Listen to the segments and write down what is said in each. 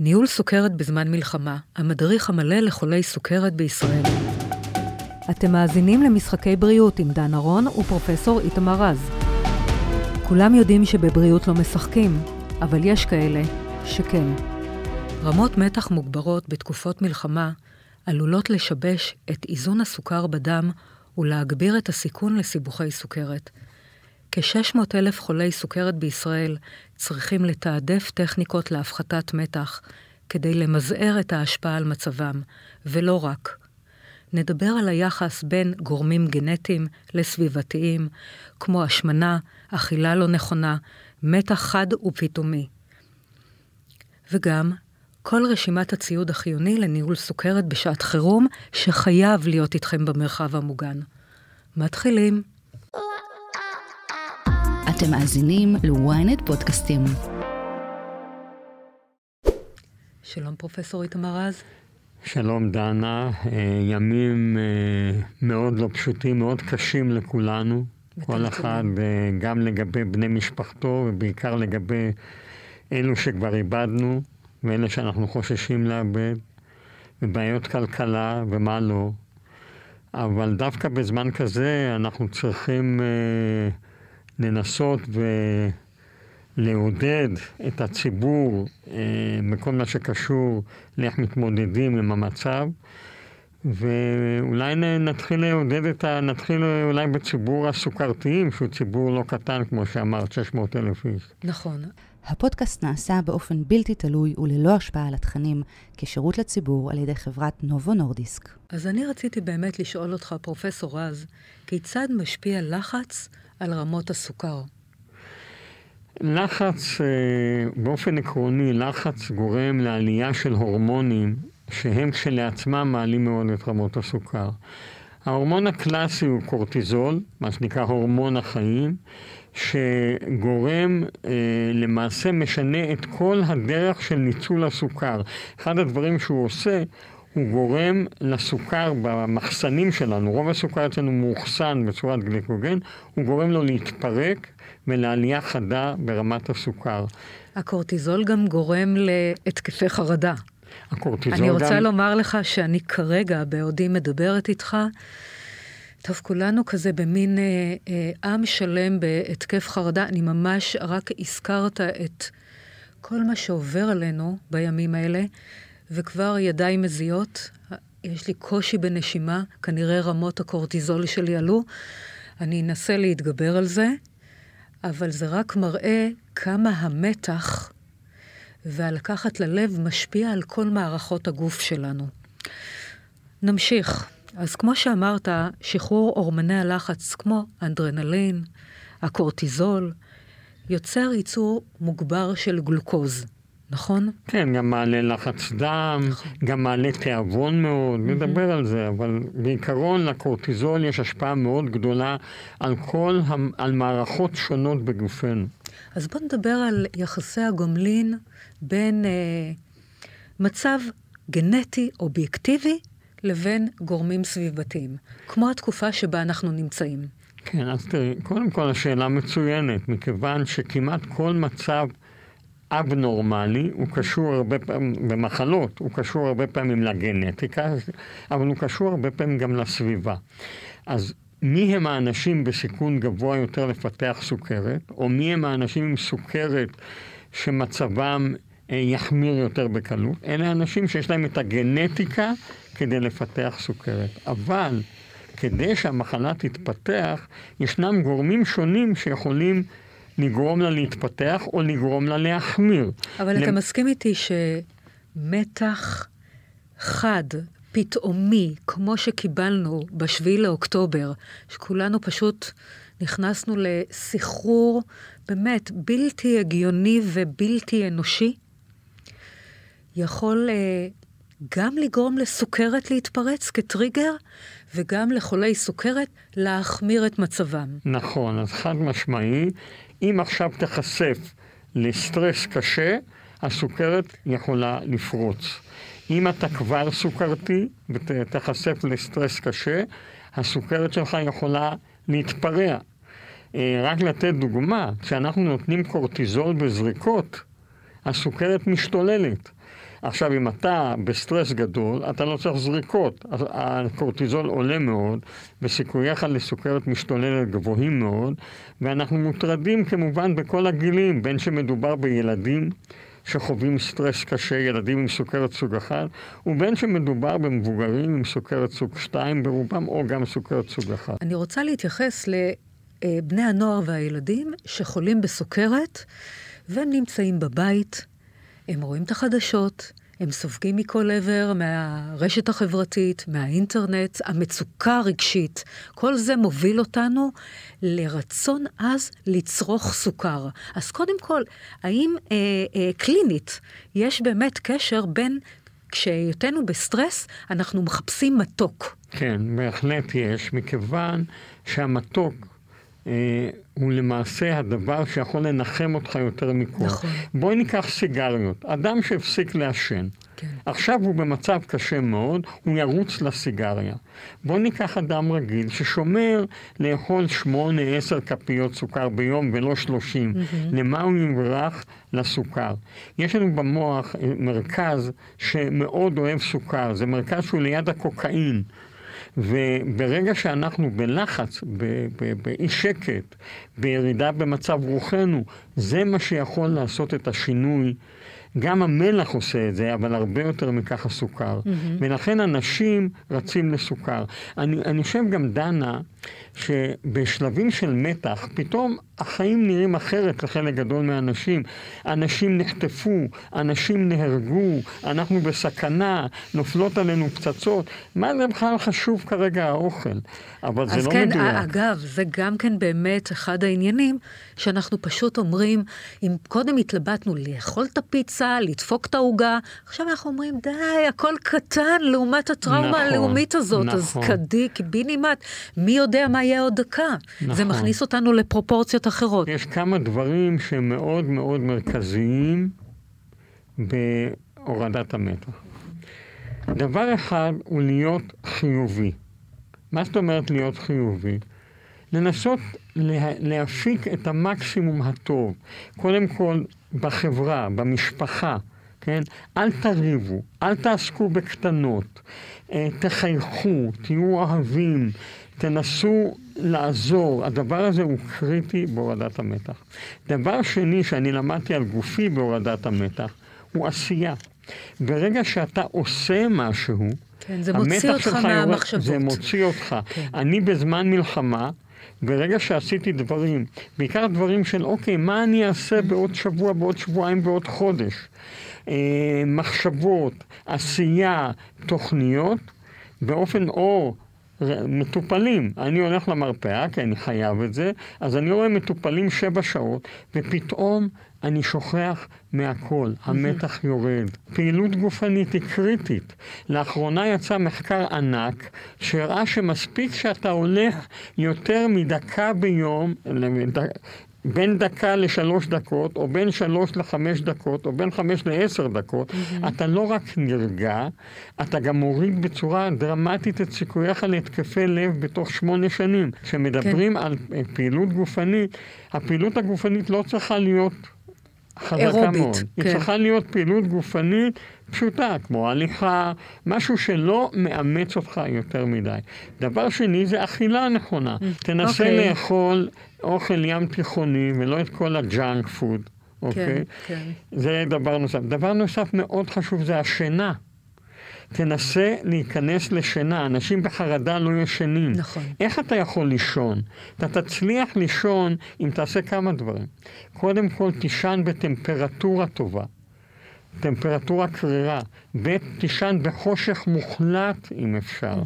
ניהול סוכרת בזמן מלחמה, המדריך המלא לחולי סוכרת בישראל. אתם מאזינים למשחקי בריאות עם דן ארון ופרופסור איתמר רז. כולם יודעים שבבריאות לא משחקים, אבל יש כאלה שכן. רמות מתח מוגברות בתקופות מלחמה עלולות לשבש את איזון הסוכר בדם ולהגביר את הסיכון לסיבוכי סוכרת. כ-600 אלף חולי סוכרת בישראל צריכים לתעדף טכניקות להפחתת מתח כדי למזער את ההשפעה על מצבם, ולא רק. נדבר על היחס בין גורמים גנטיים לסביבתיים, כמו השמנה, אכילה לא נכונה, מתח חד ופתאומי. וגם כל רשימת הציוד החיוני לניהול סוכרת בשעת חירום, שחייב להיות איתכם במרחב המוגן. מתחילים. אתם מאזינים ל-ynet פודקאסטים. שלום פרופסור איתמר רז. שלום דנה, אה, ימים אה, מאוד לא פשוטים, מאוד קשים לכולנו. כל אחד, אה, גם לגבי בני משפחתו ובעיקר לגבי אלו שכבר איבדנו ואלה שאנחנו חוששים לאבד, ובעיות כלכלה ומה לא. אבל דווקא בזמן כזה אנחנו צריכים אה, לנסות ולעודד את הציבור אה, בכל מה שקשור לאיך מתמודדים עם המצב. ואולי נתחיל לעודד את ה... נתחיל אולי בציבור הסוכרתיים, שהוא ציבור לא קטן, כמו שאמרת, 600 אלף איש. נכון. הפודקאסט נעשה באופן בלתי תלוי וללא השפעה על התכנים, כשירות לציבור על ידי חברת נובו נורדיסק. אז אני רציתי באמת לשאול אותך, פרופסור רז, כיצד משפיע לחץ על רמות הסוכר? לחץ, אה, באופן עקרוני, לחץ גורם לעלייה של הורמונים שהם כשלעצמם מעלים מאוד את רמות הסוכר. ההורמון הקלאסי הוא קורטיזול, מה שנקרא הורמון החיים, שגורם, אה, למעשה משנה את כל הדרך של ניצול הסוכר. אחד הדברים שהוא עושה, הוא גורם לסוכר במחסנים שלנו, רוב הסוכר אצלנו מאוחסן בצורת גליקוגן, הוא גורם לו להתפרק ולעלייה חדה ברמת הסוכר. הקורטיזול גם גורם להתקפי חרדה. הקורטיזול אני רוצה גם... לומר לך שאני כרגע, בעודי מדברת איתך, טוב, כולנו כזה במין אה, אה, עם שלם בהתקף חרדה. אני ממש, רק הזכרת את כל מה שעובר עלינו בימים האלה, וכבר ידיים מזיעות. יש לי קושי בנשימה, כנראה רמות הקורטיזול שלי עלו. אני אנסה להתגבר על זה, אבל זה רק מראה כמה המתח והלקחת ללב משפיע על כל מערכות הגוף שלנו. נמשיך. אז כמו שאמרת, שחרור הורמוני הלחץ כמו אנדרנלין, הקורטיזול, יוצר ייצור מוגבר של גלוקוז, נכון? כן, גם מעלה לחץ דם, נכון. גם מעלה תיאבון מאוד, mm-hmm. נדבר על זה, אבל בעיקרון לקורטיזול יש השפעה מאוד גדולה על כל, על מערכות שונות בגופנו. אז בוא נדבר על יחסי הגומלין בין אה, מצב גנטי אובייקטיבי לבין גורמים סביבתיים, כמו התקופה שבה אנחנו נמצאים. כן, אז תראי, קודם כל השאלה מצוינת, מכיוון שכמעט כל מצב אבנורמלי הוא קשור הרבה פעמים, במחלות, הוא קשור הרבה פעמים לגנטיקה, אבל הוא קשור הרבה פעמים גם לסביבה. אז מי הם האנשים בסיכון גבוה יותר לפתח סוכרת, או מי הם האנשים עם סוכרת שמצבם אה, יחמיר יותר בקלות? אלה אנשים שיש להם את הגנטיקה כדי לפתח סוכרת. אבל כדי שהמחלה תתפתח, ישנם גורמים שונים שיכולים לגרום לה להתפתח או לגרום לה להחמיר. אבל למ... אתה מסכים איתי שמתח חד, פתאומי, כמו שקיבלנו בשביעי לאוקטובר, שכולנו פשוט נכנסנו לסחרור באמת בלתי הגיוני ובלתי אנושי, יכול uh, גם לגרום לסוכרת להתפרץ כטריגר, וגם לחולי סוכרת להחמיר את מצבם. נכון, אז חד משמעי, אם עכשיו תחשף לסטרס קשה, הסוכרת יכולה לפרוץ. אם אתה כבר סוכרתי ותחשף לסטרס קשה, הסוכרת שלך יכולה להתפרע. אה, רק לתת דוגמה, כשאנחנו נותנים קורטיזול בזריקות, הסוכרת משתוללת. עכשיו, אם אתה בסטרס גדול, אתה לא צריך זריקות. הקורטיזול עולה מאוד, וסיכוייך לסוכרת משתוללת גבוהים מאוד, ואנחנו מוטרדים כמובן בכל הגילים, בין שמדובר בילדים, שחווים סטרס קשה, ילדים עם סוכרת סוג 1, ובין שמדובר במבוגרים עם סוכרת סוג 2 ברובם, או גם סוכרת סוג 1. אני רוצה להתייחס לבני הנוער והילדים שחולים בסוכרת ונמצאים בבית, הם רואים את החדשות, הם סופגים מכל עבר, מהרשת החברתית, מהאינטרנט, המצוקה הרגשית. כל זה מוביל אותנו לרצון עז לצרוך סוכר. אז קודם כל, האם אה, אה, קלינית יש באמת קשר בין כשהיותנו בסטרס, אנחנו מחפשים מתוק? כן, בהחלט יש, מכיוון שהמתוק... אה, הוא למעשה הדבר שיכול לנחם אותך יותר מכל. נכון. בואי ניקח סיגריות. אדם שהפסיק לעשן, כן. עכשיו הוא במצב קשה מאוד, הוא ירוץ לסיגריה. בואי ניקח אדם רגיל ששומר לאכול שמונה, עשר כפיות סוכר ביום ולא שלושים. Mm-hmm. למה הוא יברח? לסוכר. יש לנו במוח אה, מרכז שמאוד אוהב סוכר, זה מרכז שהוא ליד הקוקאין. וברגע שאנחנו בלחץ, באי שקט, בירידה במצב רוחנו, זה מה שיכול לעשות את השינוי. גם המלח עושה את זה, אבל הרבה יותר מכך הסוכר. Mm-hmm. ולכן אנשים רצים לסוכר. אני, אני חושב גם, דנה, שבשלבים של מתח, פתאום החיים נראים אחרת לחלק גדול מהאנשים. אנשים נחטפו, אנשים נהרגו, אנחנו בסכנה, נופלות עלינו פצצות. מה זה בכלל חשוב כרגע האוכל? אבל זה לא כן, מדויק. אז כן, אגב, זה גם כן באמת אחד העניינים, שאנחנו פשוט אומרים, אם קודם התלבטנו לאכול את הפיצה, לדפוק את העוגה, עכשיו אנחנו אומרים, די, הכל קטן לעומת הטראומה נכון, הלאומית הזאת. נכון. אז קדי, קיבינימט, מי יודע מה יהיה עוד דקה? נכון. זה מכניס אותנו לפרופורציות אחרות. יש כמה דברים שהם מאוד מאוד מרכזיים בהורדת המתח. דבר אחד הוא להיות חיובי. מה זאת אומרת להיות חיובי? לנסות לה, להפיק את המקסימום הטוב. קודם כל, בחברה, במשפחה, כן? אל תריבו, אל תעסקו בקטנות, אה, תחייכו, תהיו אוהבים, תנסו לעזור. הדבר הזה הוא קריטי בהורדת המתח. דבר שני שאני למדתי על גופי בהורדת המתח, הוא עשייה. ברגע שאתה עושה משהו, כן, זה מוציא אותך מהמחשבות. זה מוציא אותך. כן. אני בזמן מלחמה, ברגע שעשיתי דברים, בעיקר דברים של אוקיי, מה אני אעשה בעוד שבוע, בעוד שבועיים, בעוד חודש, אה, מחשבות, עשייה, תוכניות, באופן או מטופלים. אני הולך למרפאה, כי אני חייב את זה, אז אני רואה מטופלים שבע שעות, ופתאום אני שוכח מהכל, המתח יורד. פעילות גופנית היא קריטית. לאחרונה יצא מחקר ענק שהראה שמספיק שאתה הולך יותר מדקה ביום, בין דקה לשלוש דקות, או בין שלוש לחמש דקות, או בין חמש לעשר דקות, mm-hmm. אתה לא רק נרגע, אתה גם מוריד בצורה דרמטית את סיכוייך להתקפי לב בתוך שמונה שנים. כשמדברים כן. על אה, פעילות גופנית, הפעילות הגופנית לא צריכה להיות חזקה אירובית, מאוד. כן. היא צריכה להיות פעילות גופנית פשוטה, כמו הליכה, משהו שלא מאמץ אותך יותר מדי. דבר שני זה אכילה נכונה. Mm, תנסה אוקיי. אוקיי. לאכול אוכל ים תיכוני ולא את כל הג'אנק פוד, אוקיי? כן, כן. זה דבר נוסף. דבר נוסף מאוד חשוב זה השינה. תנסה להיכנס לשינה, אנשים בחרדה לא ישנים. נכון. איך אתה יכול לישון? אתה תצליח לישון אם תעשה כמה דברים. קודם כל, תישן בטמפרטורה טובה. טמפרטורה קרירה. ב', תישן בחושך מוחלט אם אפשר.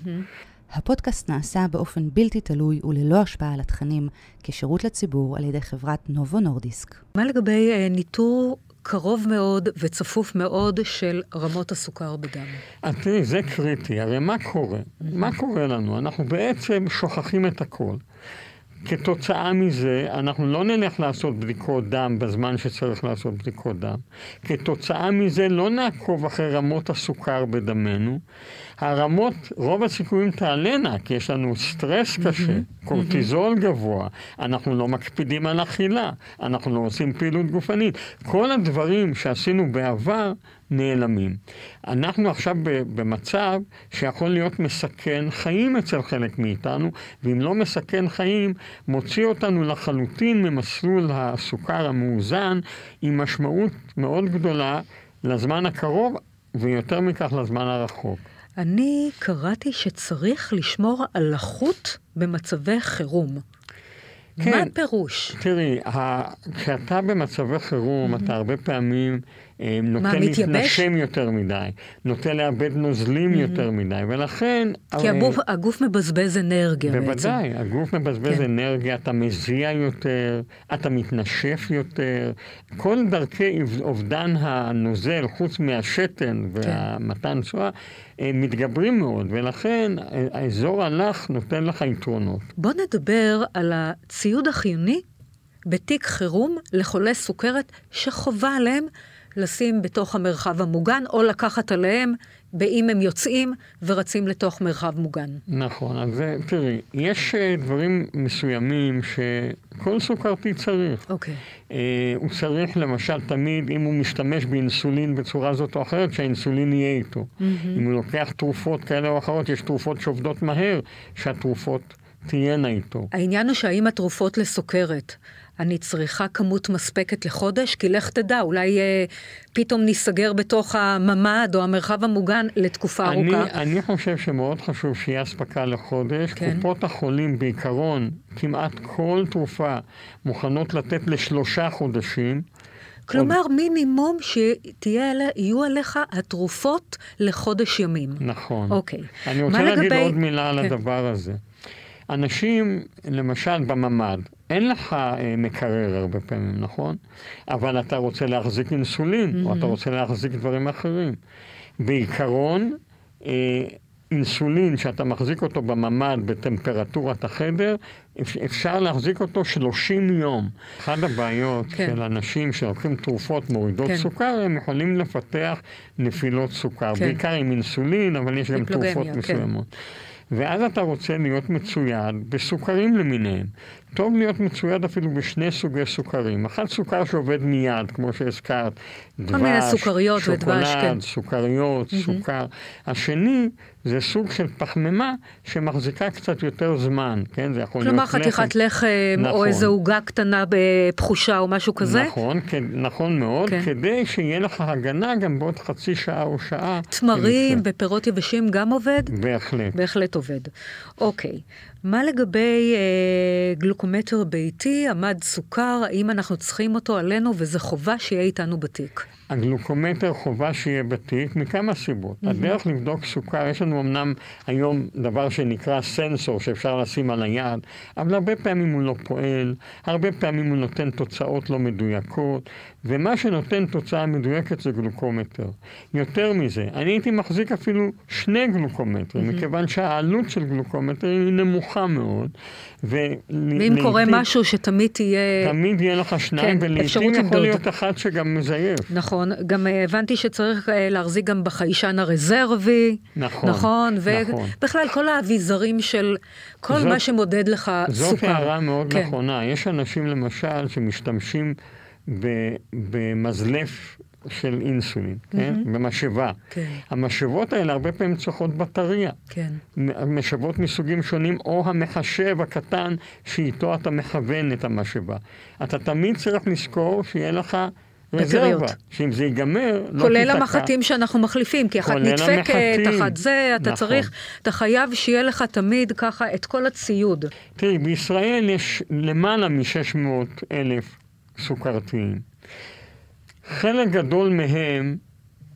הפודקאסט נעשה באופן בלתי תלוי וללא השפעה על התכנים, כשירות לציבור על ידי חברת נובו נורדיסק. מה לגבי uh, ניטור קרוב מאוד וצפוף מאוד של רמות הסוכר בדם. אז תראי, זה קריטי. הרי מה קורה? מה קורה לנו? אנחנו בעצם שוכחים את הכל. כתוצאה מזה, אנחנו לא נלך לעשות בדיקות דם בזמן שצריך לעשות בדיקות דם. כתוצאה מזה, לא נעקוב אחרי רמות הסוכר בדמנו. הרמות, רוב הסיכויים תעלנה, כי יש לנו סטרס קשה. קורטיזול גבוה, אנחנו לא מקפידים על אכילה, אנחנו לא עושים פעילות גופנית. כל הדברים שעשינו בעבר נעלמים. אנחנו עכשיו במצב שיכול להיות מסכן חיים אצל חלק מאיתנו, ואם לא מסכן חיים, מוציא אותנו לחלוטין ממסלול הסוכר המאוזן, עם משמעות מאוד גדולה לזמן הקרוב, ויותר מכך לזמן הרחוק. אני קראתי שצריך לשמור על לחות במצבי חירום. כן, מה הפירוש? תראי, כשאתה במצבי חירום, mm-hmm. אתה הרבה פעמים נוטה להתנשם יותר מדי, נוטה לאבד נוזלים mm-hmm. יותר מדי, ולכן... כי הרי... הגוף, הגוף מבזבז אנרגיה בוודאי, בעצם. בוודאי, הגוף מבזבז כן. אנרגיה, אתה מזיע יותר, אתה מתנשף יותר. כל דרכי אובדן הנוזל, חוץ מהשתן כן. והמתן תשואה, מתגברים מאוד, ולכן האזור הלך נותן לך יתרונות. בוא נדבר על הציוד החיוני בתיק חירום לחולי סוכרת שחובה עליהם לשים בתוך המרחב המוגן, או לקחת עליהם באם הם יוצאים ורצים לתוך מרחב מוגן. נכון, אז תראי, יש אה, דברים מסוימים שכל סוכרתי צריך. אוקיי. Okay. אה, הוא צריך למשל תמיד, אם הוא משתמש באינסולין בצורה זאת או אחרת, שהאינסולין יהיה איתו. Mm-hmm. אם הוא לוקח תרופות כאלה או אחרות, יש תרופות שעובדות מהר, שהתרופות תהיינה איתו. העניין הוא שהאם התרופות לסוכרת אני צריכה כמות מספקת לחודש, כי לך תדע, אולי אה, פתאום ניסגר בתוך הממ"ד או המרחב המוגן לתקופה אני, ארוכה. אני חושב שמאוד חשוב שיהיה אספקה לחודש. כן. קופות החולים בעיקרון, כמעט כל תרופה מוכנות לתת לשלושה חודשים. כלומר, עוד... מינימום שיהיו עליך התרופות לחודש ימים. נכון. אוקיי. אני רוצה להגיד לגבי... עוד מילה על כן. הדבר הזה. אנשים, למשל בממ"ד, אין לך אה, מקרר הרבה פעמים, נכון? אבל אתה רוצה להחזיק אינסולין, mm-hmm. או אתה רוצה להחזיק דברים אחרים. בעיקרון, אה, אינסולין שאתה מחזיק אותו בממ"ד בטמפרטורת החדר, אפשר להחזיק אותו 30 יום. אחת הבעיות כן. של אנשים שלוקחים תרופות מורידות כן. סוכר, הם יכולים לפתח נפילות סוכר, כן. בעיקר עם אינסולין, אבל יש גם תרופות כן. מסוימות. ואז אתה רוצה להיות מצויד בסוכרים למיניהם. טוב להיות מצויד אפילו בשני סוגי סוכרים. אחד סוכר שעובד מיד, כמו שהזכרת, דבש, שוקולד, כן. סוכריות, mm-hmm. סוכר. השני זה סוג של פחמימה שמחזיקה קצת יותר זמן, כן? זה יכול כלומר, להיות לחם. כלומר חתיכת לחם, נכון. או איזו עוגה קטנה בפחושה או משהו כזה? נכון, כן, נכון מאוד, כן. כדי שיהיה לך הגנה גם בעוד חצי שעה או שעה. תמרים ופירות יבשים גם עובד? בהחלט. בהחלט עובד. אוקיי. מה לגבי אה, גלוקומטר ביתי, עמד סוכר, האם אנחנו צריכים אותו עלינו וזה חובה שיהיה איתנו בתיק? הגלוקומטר חובה שיהיה בתיק מכמה סיבות. Mm-hmm. הדרך לבדוק סוכר, יש לנו אמנם היום דבר שנקרא סנסור שאפשר לשים על היד, אבל הרבה פעמים הוא לא פועל, הרבה פעמים הוא נותן תוצאות לא מדויקות, ומה שנותן תוצאה מדויקת זה גלוקומטר. יותר מזה, אני הייתי מחזיק אפילו שני גלוקומטרים, mm-hmm. מכיוון שהעלות של גלוקומטר היא נמוכה מאוד. ואם לעתים, קורה משהו שתמיד תהיה... תמיד יהיה לך שניים, כן, ולעיתים יכול להיות אחד שגם מזייף. נכון, גם אה, הבנתי שצריך אה, להחזיק גם בחיישן הרזרבי. נכון, נכון. נכון. ובכלל, כל האביזרים של כל זאת, מה שמודד לך זאת סוכר. זאת הערה מאוד כן. נכונה. יש אנשים למשל שמשתמשים במזלף של אינסולין, mm-hmm. כן? במשאבה. כן. המשאבות האלה הרבה פעמים צריכות בטריה. כן. משאבות מסוגים שונים, או המחשב הקטן שאיתו אתה מכוון את המשאבה. אתה תמיד צריך לזכור שיהיה לך רזרבה, שאם זה ייגמר, לא תיתקע. כולל המחטים שאנחנו מחליפים, כי אחת נדפקת, אחת זה, אתה נכון. צריך, אתה חייב שיהיה לך תמיד ככה את כל הציוד. תראי, בישראל יש למעלה מ-600 אלף סוכרתיים. חלק גדול מהם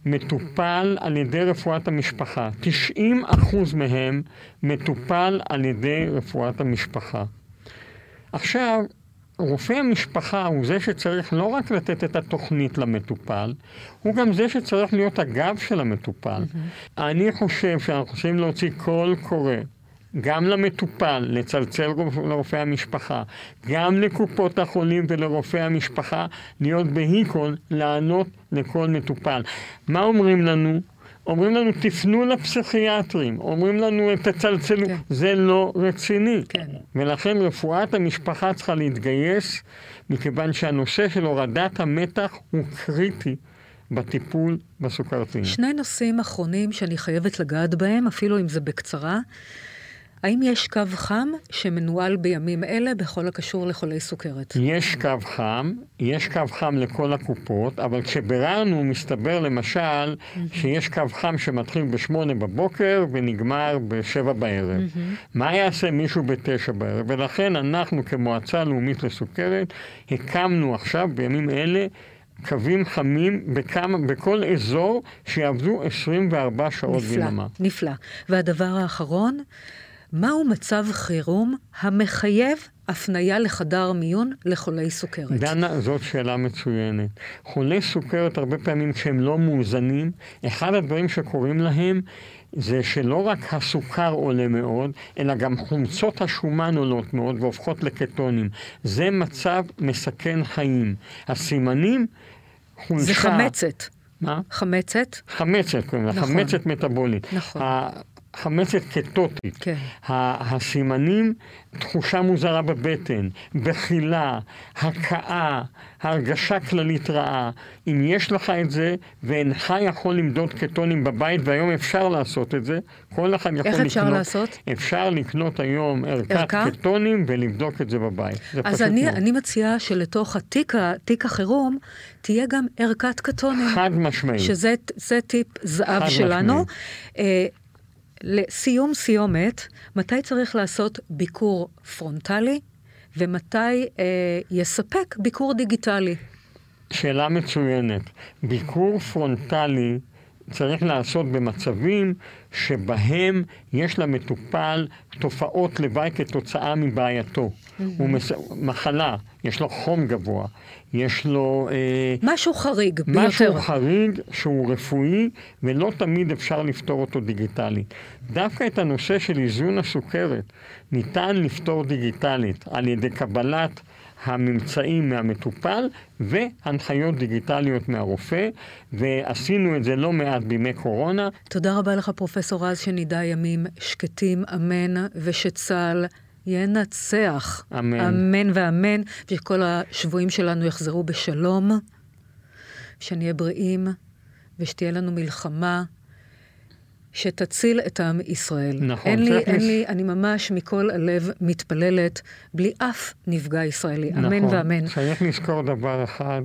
מטופל על ידי רפואת המשפחה. 90 אחוז מהם מטופל על ידי רפואת המשפחה. עכשיו, רופא המשפחה הוא זה שצריך לא רק לתת את התוכנית למטופל, הוא גם זה שצריך להיות הגב של המטופל. Mm-hmm. אני חושב שאנחנו צריכים להוציא קול קורא גם למטופל, לצלצל לרופא המשפחה, גם לקופות החולים ולרופא המשפחה, להיות בהיקון, לענות לכל מטופל. מה אומרים לנו? אומרים לנו, תפנו לפסיכיאטרים, אומרים לנו, תצלצלו, כן. זה לא רציני. כן. ולכן רפואת המשפחה צריכה להתגייס, מכיוון שהנושא של הורדת המתח הוא קריטי. בטיפול בסוכרתיים. שני נושאים אחרונים שאני חייבת לגעת בהם, אפילו אם זה בקצרה. האם יש קו חם שמנוהל בימים אלה בכל הקשור לחולי סוכרת? יש קו חם, יש קו חם לכל הקופות, אבל כשביררנו מסתבר למשל שיש קו חם שמתחיל בשמונה בבוקר ונגמר בשבע בערב. מה יעשה מישהו בתשע בערב? ולכן אנחנו כמועצה לאומית לסוכרת הקמנו עכשיו בימים אלה קווים חמים בכמה, בכל אזור שיעבדו 24 שעות ביממה. נפלא, נפלא. והדבר האחרון, מהו מצב חירום המחייב הפנייה לחדר מיון לחולי סוכרת? דנה, זאת שאלה מצוינת. חולי סוכרת, הרבה פעמים כשהם לא מאוזנים, אחד הדברים שקורים להם זה שלא רק הסוכר עולה מאוד, אלא גם חומצות השומן עולות מאוד והופכות לקטונים. זה מצב מסכן חיים. הסימנים, חולשה... זה חמצת. מה? חמצת? חמצת, קוראים לה, נכון. חמצת מטבולית. נכון. חמצת קטוטית. כן. הסימנים, תחושה מוזרה בבטן, בחילה, הכאה, הרגשה כללית רעה. אם יש לך את זה ואינך יכול למדוד קטונים בבית, והיום אפשר לעשות את זה, כל אחד יכול לקנות... איך אפשר לעשות? אפשר לקנות היום ערכת ערכה? קטונים ולבדוק את זה בבית. זה אז אני, אני מציעה שלתוך התיק, תיק החירום תהיה גם ערכת קטונים. חד משמעית. שזה טיפ זהב שלנו. משמעית. לסיום סיומת, מתי צריך לעשות ביקור פרונטלי ומתי אה, יספק ביקור דיגיטלי? שאלה מצוינת. ביקור פרונטלי צריך לעשות במצבים שבהם יש למטופל תופעות לוואי כתוצאה מבעייתו. Mm-hmm. הוא מס... מחלה, יש לו חום גבוה, יש לו... אה, משהו חריג משהו ביותר. משהו חריג שהוא רפואי, ולא תמיד אפשר לפתור אותו דיגיטלית. דווקא את הנושא של איזון הסוכרת ניתן לפתור דיגיטלית על ידי קבלת הממצאים מהמטופל והנחיות דיגיטליות מהרופא, ועשינו את זה לא מעט בימי קורונה. תודה רבה לך, פרופסור רז, שנדע ימים שקטים, אמן, ושצה"ל ינצח. אמן. אמן ואמן, ושכל השבויים שלנו יחזרו בשלום, שנהיה בריאים, ושתהיה לנו מלחמה. שתציל את עם ישראל. נכון. אין לי, אין לי, אני ממש מכל הלב מתפללת, בלי אף נפגע ישראלי. נכון. אמן ואמן. צריך לזכור דבר אחד,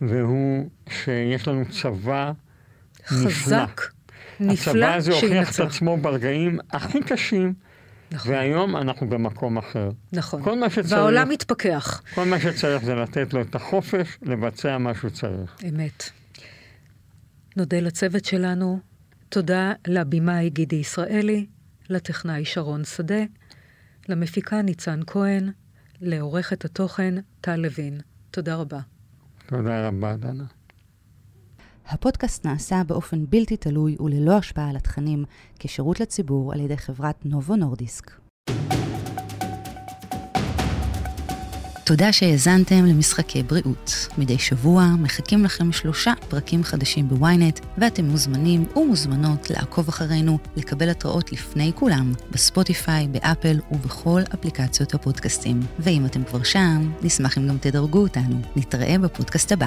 והוא שיש לנו צבא נפלא. חזק, נפלא, שינצח. הצבא הזה הוכיח את עצמו ברגעים הכי קשים. נכון. והיום אנחנו במקום אחר. נכון. כל מה שצריך... והעולם מתפכח. כל מה שצריך זה לתת לו את החופש לבצע מה שהוא צריך. אמת. נודה לצוות שלנו, תודה לבמאי גידי ישראלי, לטכנאי שרון שדה, למפיקה ניצן כהן, לעורכת התוכן טל לוין. תודה רבה. תודה רבה, דנה. הפודקאסט נעשה באופן בלתי תלוי וללא השפעה על התכנים כשירות לציבור על ידי חברת נובו נורדיסק. תודה שהאזנתם למשחקי בריאות. מדי שבוע מחכים לכם שלושה פרקים חדשים בוויינט, ואתם מוזמנים ומוזמנות לעקוב אחרינו, לקבל התראות לפני כולם, בספוטיפיי, באפל ובכל אפליקציות הפודקאסטים. ואם אתם כבר שם, נשמח אם גם תדרגו אותנו. נתראה בפודקאסט הבא.